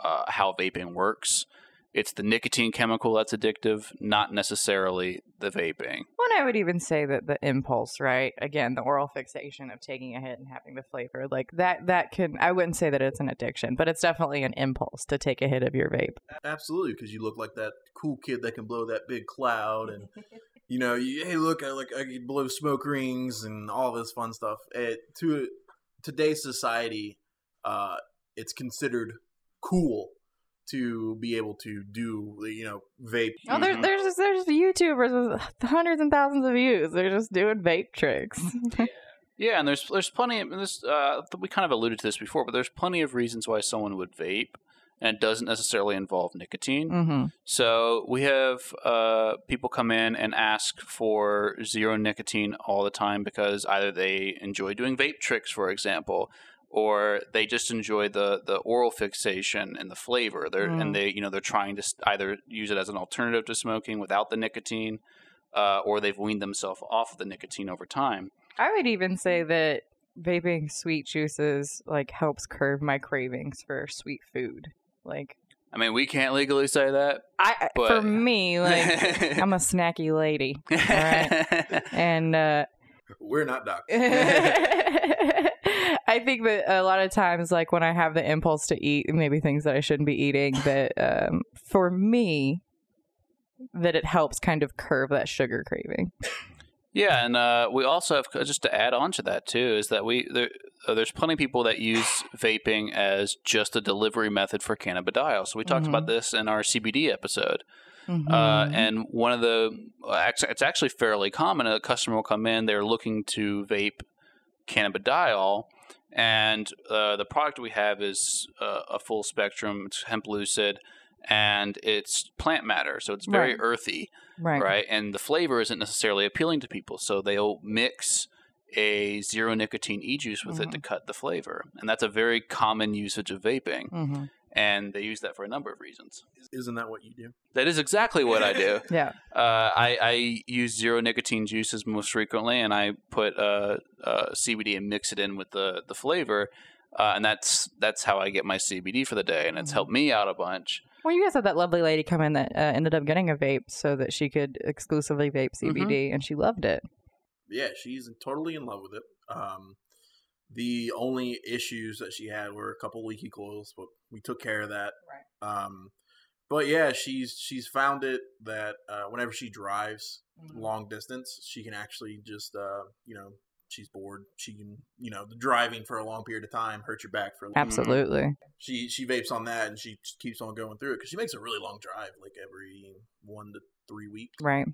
uh, how vaping works. It's the nicotine chemical that's addictive, not necessarily the vaping. Well, and I would even say that the impulse, right? Again, the oral fixation of taking a hit and having the flavor, like that, that can, I wouldn't say that it's an addiction, but it's definitely an impulse to take a hit of your vape. Absolutely, because you look like that cool kid that can blow that big cloud, and you know, you, hey, look, I like I can blow smoke rings and all this fun stuff. It, to today's society, uh, it's considered cool to be able to do, you know, vape. Oh, there's there's there's YouTubers with hundreds and thousands of views. They're just doing vape tricks. Yeah, and there's there's plenty of this. Uh, we kind of alluded to this before, but there's plenty of reasons why someone would vape, and it doesn't necessarily involve nicotine. mm-hmm. So we have uh, people come in and ask for zero nicotine all the time because either they enjoy doing vape tricks, for example, or they just enjoy the the oral fixation and the flavor. They're Mm. and they you know they're trying to either use it as an alternative to smoking without the nicotine, uh, or they've weaned themselves off of the nicotine over time. I would even say that vaping sweet juices like helps curb my cravings for sweet food. Like I mean, we can't legally say that. I I- But- for me, like I'm a snacky lady, right. and uh We're not doctors. I think that a lot of times, like when I have the impulse to eat, maybe things that I shouldn't be eating, that um, for me, that it helps kind of curb that sugar craving. Yeah, and uh, we also have just to add on to that too is that we there, uh, there's plenty of people that use vaping as just a delivery method for cannabidiol. So we talked Mhm. about this in our CBD episode. Uh, Mhm. and one of the it's actually fairly common. A customer will come in, they're looking to vape cannabidiol, and uh, the product we have is uh, a full spectrum. It's Hemplucid, and it's plant matter, so it's very Right. earthy right. right? And the flavor isn't necessarily appealing to people, so they'll mix a zero nicotine e juice with it to cut the flavor, and that's a very common usage of vaping, hmm and they use that for a number of reasons. Isn't that what you do? That is exactly what I do. Yeah. Uh, I, I use zero nicotine juices most frequently, and I put uh, uh, CBD and mix it in with the the flavor, uh, and that's that's how I get my CBD for the day, and it's Mhm. helped me out a bunch. Well, you guys had that lovely lady come in that uh, ended up getting a vape so that she could exclusively vape CBD, and she loved it. Yeah, she's totally in love with it. Um, the only issues that she had were a couple leaky coils, but we took care of that. Right. Um, but yeah, she's she's found it that uh, whenever she drives Mm-hmm. long distance, she can actually just uh, you know she's bored. She can you know the driving for a long period of time hurt your back for a little. Absolutely. She she vapes on that and she keeps on going through it because she makes a really long drive, like every one to three weeks. Right.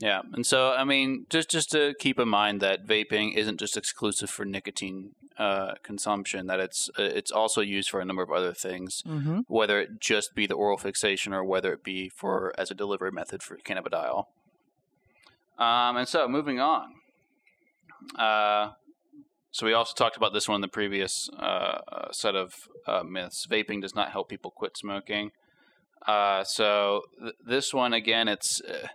Yeah, and so I mean, just just to keep in mind that vaping isn't just exclusive for nicotine uh, consumption; that it's uh, it's also used for a number of other things, Mm-hmm. whether it just be the oral fixation or whether it be for as a delivery method for cannabidiol. Um, and so moving on. Uh, so we also talked about this one in the previous uh, uh, set of uh, myths. Vaping does not help people quit smoking. Uh, so th- this one again, it's uh,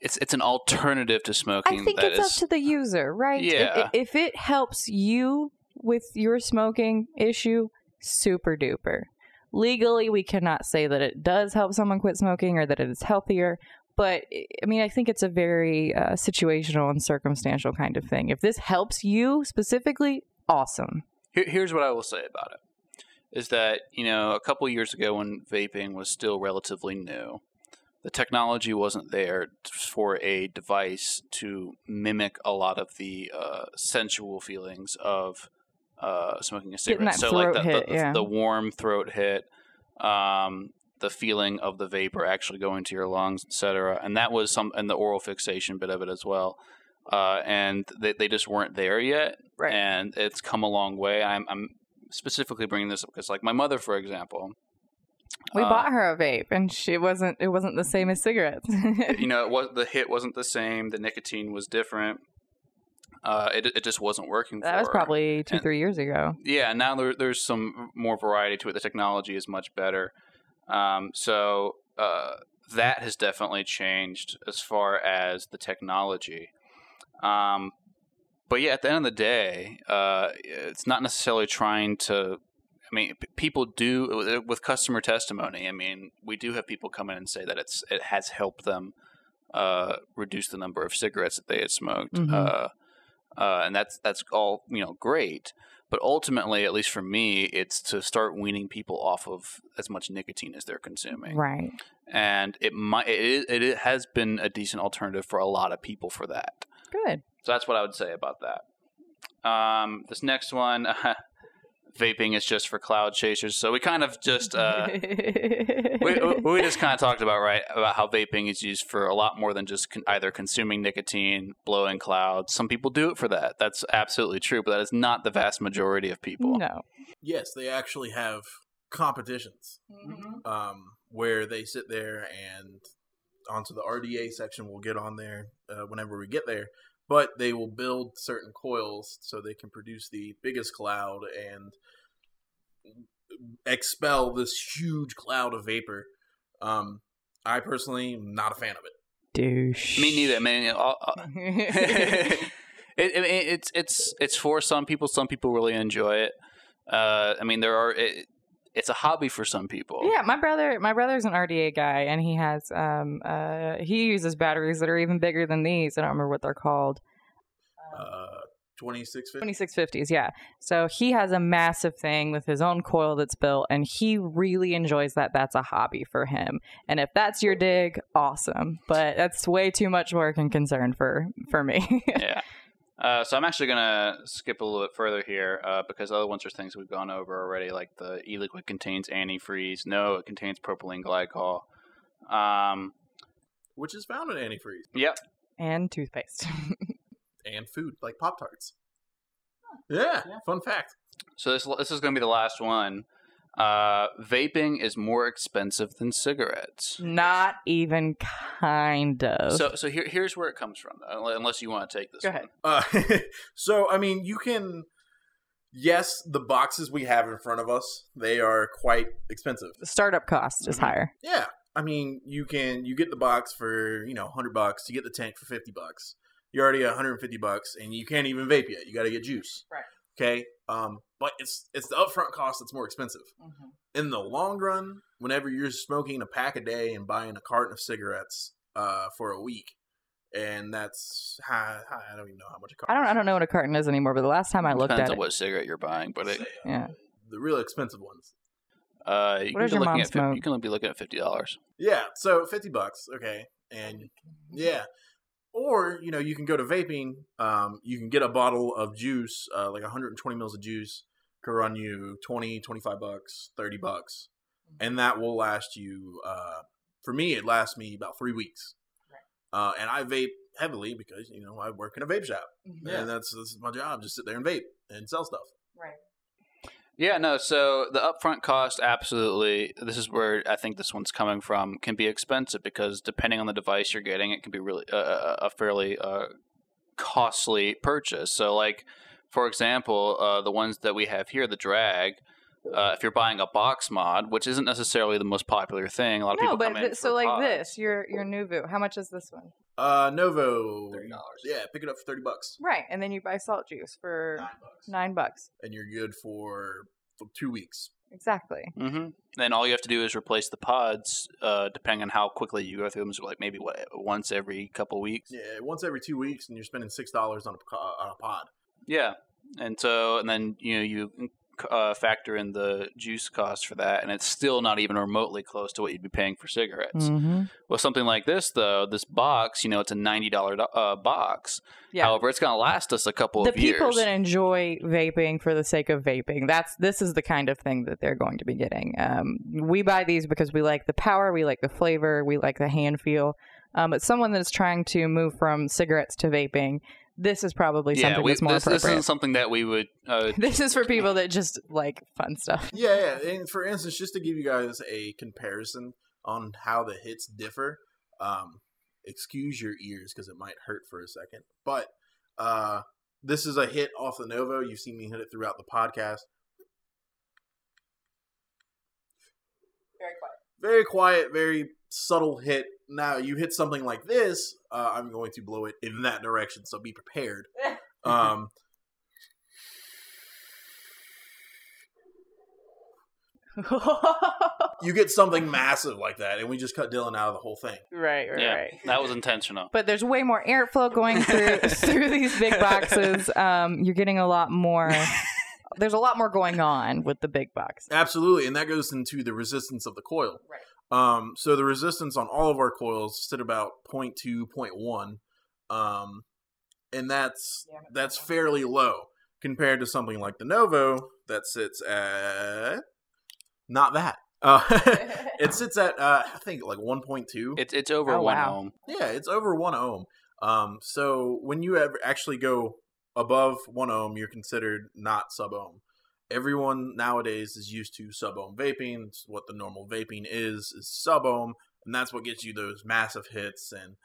it's it's an alternative to smoking. I think it's up to the user, right? If- Yeah. If, it helps you with your smoking issue, super duper. Legally, we cannot say that it does help someone quit smoking or that it is healthier. But I mean, I think it's a very uh, situational and circumstantial kind of thing. If this helps you specifically, awesome. Here, here's what I will say about it: is that you know a couple years ago when vaping was still relatively new, the technology wasn't there for a device to mimic a lot of the uh, sensual feelings of uh, smoking a cigarette. so like the, hit, the, yeah. the warm throat hit. Um, the feeling of the vapor actually going to your lungs, etc., and that was some, and the oral fixation bit of it as well. Uh, and they, they just weren't there yet Right. and it's come a long way. I'm, I'm specifically bringing this up because, like my mother, for example, We uh, bought her a vape, and she wasn't. It wasn't the same as cigarettes. you know, it was the hit wasn't the same. The nicotine was different. Uh, it it just wasn't working. that was probably two, And- three years ago. yeah. Now there, there's some more variety to it. The technology is much better. Um, so uh, that has definitely changed as far as the technology. Um, but yeah, at the end of the day, uh, it's not necessarily trying to. I mean, p- people do with customer testimony. I mean, we do have people come in and say that it's it has helped them uh, reduce the number of cigarettes that they had smoked, Mhm. uh, uh, and that's that's all you know, great. But ultimately, at least for me, it's to start weaning people off of as much nicotine as they're consuming, Right. and it might it, it has been a decent alternative for a lot of people for that. Good. So that's what I would say about that. Um, this next one, vaping is just for cloud chasers. So we kind of just uh, we, we just kind of talked about right about how vaping is used for a lot more than just con- either consuming nicotine, blowing clouds. Some people do it for that. That's absolutely true, but that is not the vast majority of people. no. Yes, they actually have competitions um, where they sit there and onto the RDA section. We'll get on there uh, whenever we get there. But they will build certain coils so they can produce the biggest cloud and expel this huge cloud of vapor. Um, I personally am not a fan of it. Douche. Me neither. I mean, all- all- it, it, it's it's it's for some people. Some people really enjoy it. Uh, I mean, there are. It, it's a hobby for some people. Yeah, my brother, my brother's an RDA guy, and he has um uh he uses batteries that are even bigger than these. I don't remember what they're called. Uh, 2650. Twenty six fifties, yeah. So he has a massive thing with his own coil that's built, and he really enjoys that. That's a hobby for him. And if that's your dig, awesome. But that's way too much work and concern for for me. yeah. Uh, so I'm actually gonna skip a little bit further here uh, because other ones are things we've gone over already, like the e-liquid contains antifreeze. No, it contains propylene glycol. Um, Which is found in antifreeze yep. and toothpaste. and food, like Pop Tarts. Yeah, fun fact. So this this is gonna be the last one. Uh, vaping is more expensive than cigarettes. Not even kind of. So so here here's where it comes from. Unless you want to take this. Go ahead. one. Uh, so, I mean, you can. Yes, the boxes we have in front of us, they are quite expensive. the startup cost is Mhm. higher. Yeah, I mean, you can you get the box for you know hundred bucks. You get the tank for fifty bucks. You're already at 150 bucks, and you can't even vape yet. You got to get juice. Right. Okay. Um, but it's it's the upfront cost that's more expensive. In the long run, whenever you're smoking a pack a day and buying a carton of cigarettes uh, for a week, and that's how, I don't even know how much a carton. I don't I don't know what a carton is anymore, but the last time I looked Depends at on it, what cigarette you're buying, but it, yeah, the real expensive ones. uh, you What can does be your looking mom at 50, smoke? you can be looking at fifty dollars. Yeah, so fifty bucks, okay, and yeah, or you know you can go to vaping. Um, you can get a bottle of juice, uh, like 120 mils of juice, could run you 20, 25 bucks, 30 bucks, and that will last you. Uh, for me, it lasts me about three weeks, uh, and I vape heavily because you know I work in a vape shop, and that's that's my job. Just sit there and vape and sell stuff. right. Yeah, no. So the upfront cost, absolutely. This is where I think this one's coming from. Can be expensive because depending on the device you're getting, it can be really uh, a fairly uh, costly purchase. So, like for example, uh, the ones that we have here, the drag. Uh, if you're buying a box mod, which isn't necessarily the most popular thing, a lot of No, people but come in th- so like this, your your Novo. How much is this one? Uh, Novo, $30. Yeah, pick it up for thirty bucks. Right, and then you buy salt juice for bucks, nine bucks. and you're good for, for two weeks. Exactly. Mm-hmm. Then all you have to do is replace the pods, uh, depending on how quickly you go through them. So like maybe what once every couple weeks. Yeah, once every two weeks, and you're spending six dollars on a on a pod. Yeah, and so and then you know you uh, factor in the juice cost for that, and it's still not even remotely close to what you'd be paying for cigarettes. Mm-hmm. With something like this, though, this box, you know, it's a ninety dollar uh, box. Yeah. However, it's going to last us a couple the of years. The people that enjoy vaping for the sake of vaping that's this is the kind of thing that they're going to be getting um, we buy these because we like the power we like the flavor we like the hand feel um, but someone that's trying to move from cigarettes to vaping this is probably yeah, something we, that's more this, this isn't something that we would. Uh, this is for people that just like fun stuff Yeah, yeah. And for instance, just to give you guys a comparison on how the hits differ, um, excuse your ears because it might hurt for a second. But uh, this is a hit off the Novo. You've seen me hit it throughout the podcast. very quiet Very quiet, very subtle hit. Now you hit something like this, uh, I'm going to blow it in that direction. So be prepared. Um, you get something massive like that, and we just cut Dylan out of the whole thing. right right yeah, right that was intentional. but there's way more airflow going through through these big boxes um, you're getting a lot more there's a lot more going on with the big box Absolutely, and that goes into the resistance of the coil. Right. Um, so the resistance on all of our coils sit about 0.2, 0.1, um, and that's Yeah, that's that one- fairly low compared to something like the Novo that sits at not that. Uh, it sits at uh, I think like 1.2. It's it's over Oh, one wow. ohm. Yeah, it's over one ohm. Um, so when you ever actually go above one ohm, you're considered not sub ohm. Everyone nowadays is used to sub ohm vaping. It's what the normal vaping is is sub ohm, and that's what gets you those massive hits and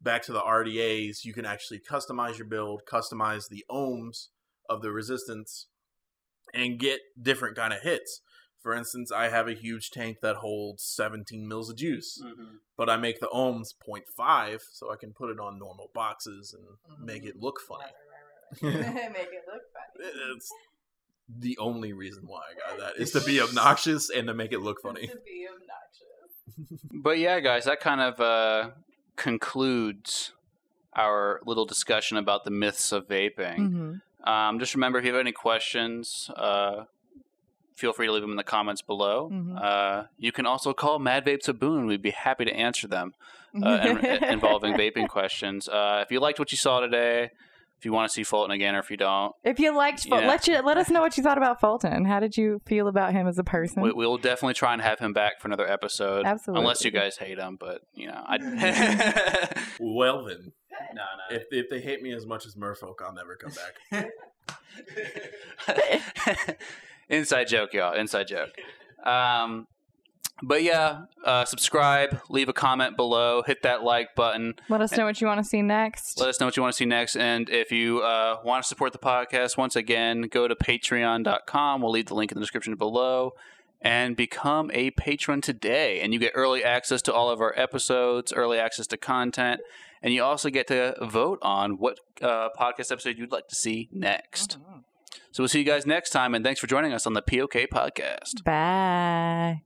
back to the RDAs, you can actually customize your build, customize the ohms of the resistance, and get different kind of hits. For instance, I have a huge tank that holds 17 mils of juice, mm-hmm. but I make the ohms 0.5 so I can put it on normal boxes and make mm-hmm. it look funny. Make it look funny. it's the only reason why I got that is to be obnoxious and to make it look funny. To be obnoxious. But yeah, guys, that kind of uh, concludes our little discussion about the myths of vaping. Mm-hmm. Um, just remember, if you have any questions, uh, feel free to leave them in the comments below. Mhm. Uh, you can also call Mad Vape to Boone. We'd be happy to answer them uh, in- involving vaping questions. Uh, if you liked what you saw today, if you want to see Fulton again, or if you don't, If you liked, Ful- Yeah. let you let us know what you thought about Fulton. How did you feel about him as a person? we, we'll definitely try and have him back for another episode. Absolutely. Unless you guys hate him, but you know, I. Well then, no, no. if if they hate me as much as Merfolk, I'll never come back. Inside joke, y'all. Inside joke. Um, but yeah, uh, subscribe, leave a comment below, hit that like button. Let us know what you want to see next. Let us know what you want to see next. And if you uh, want to support the podcast, once again, go to patreon.com. We'll leave the link in the description below and become a patron today. And you get early access to all of our episodes, early access to content, and you also get to vote on what uh, podcast episode you'd like to see next. So we'll see you guys next time, and thanks for joining us on the POK podcast. Bye.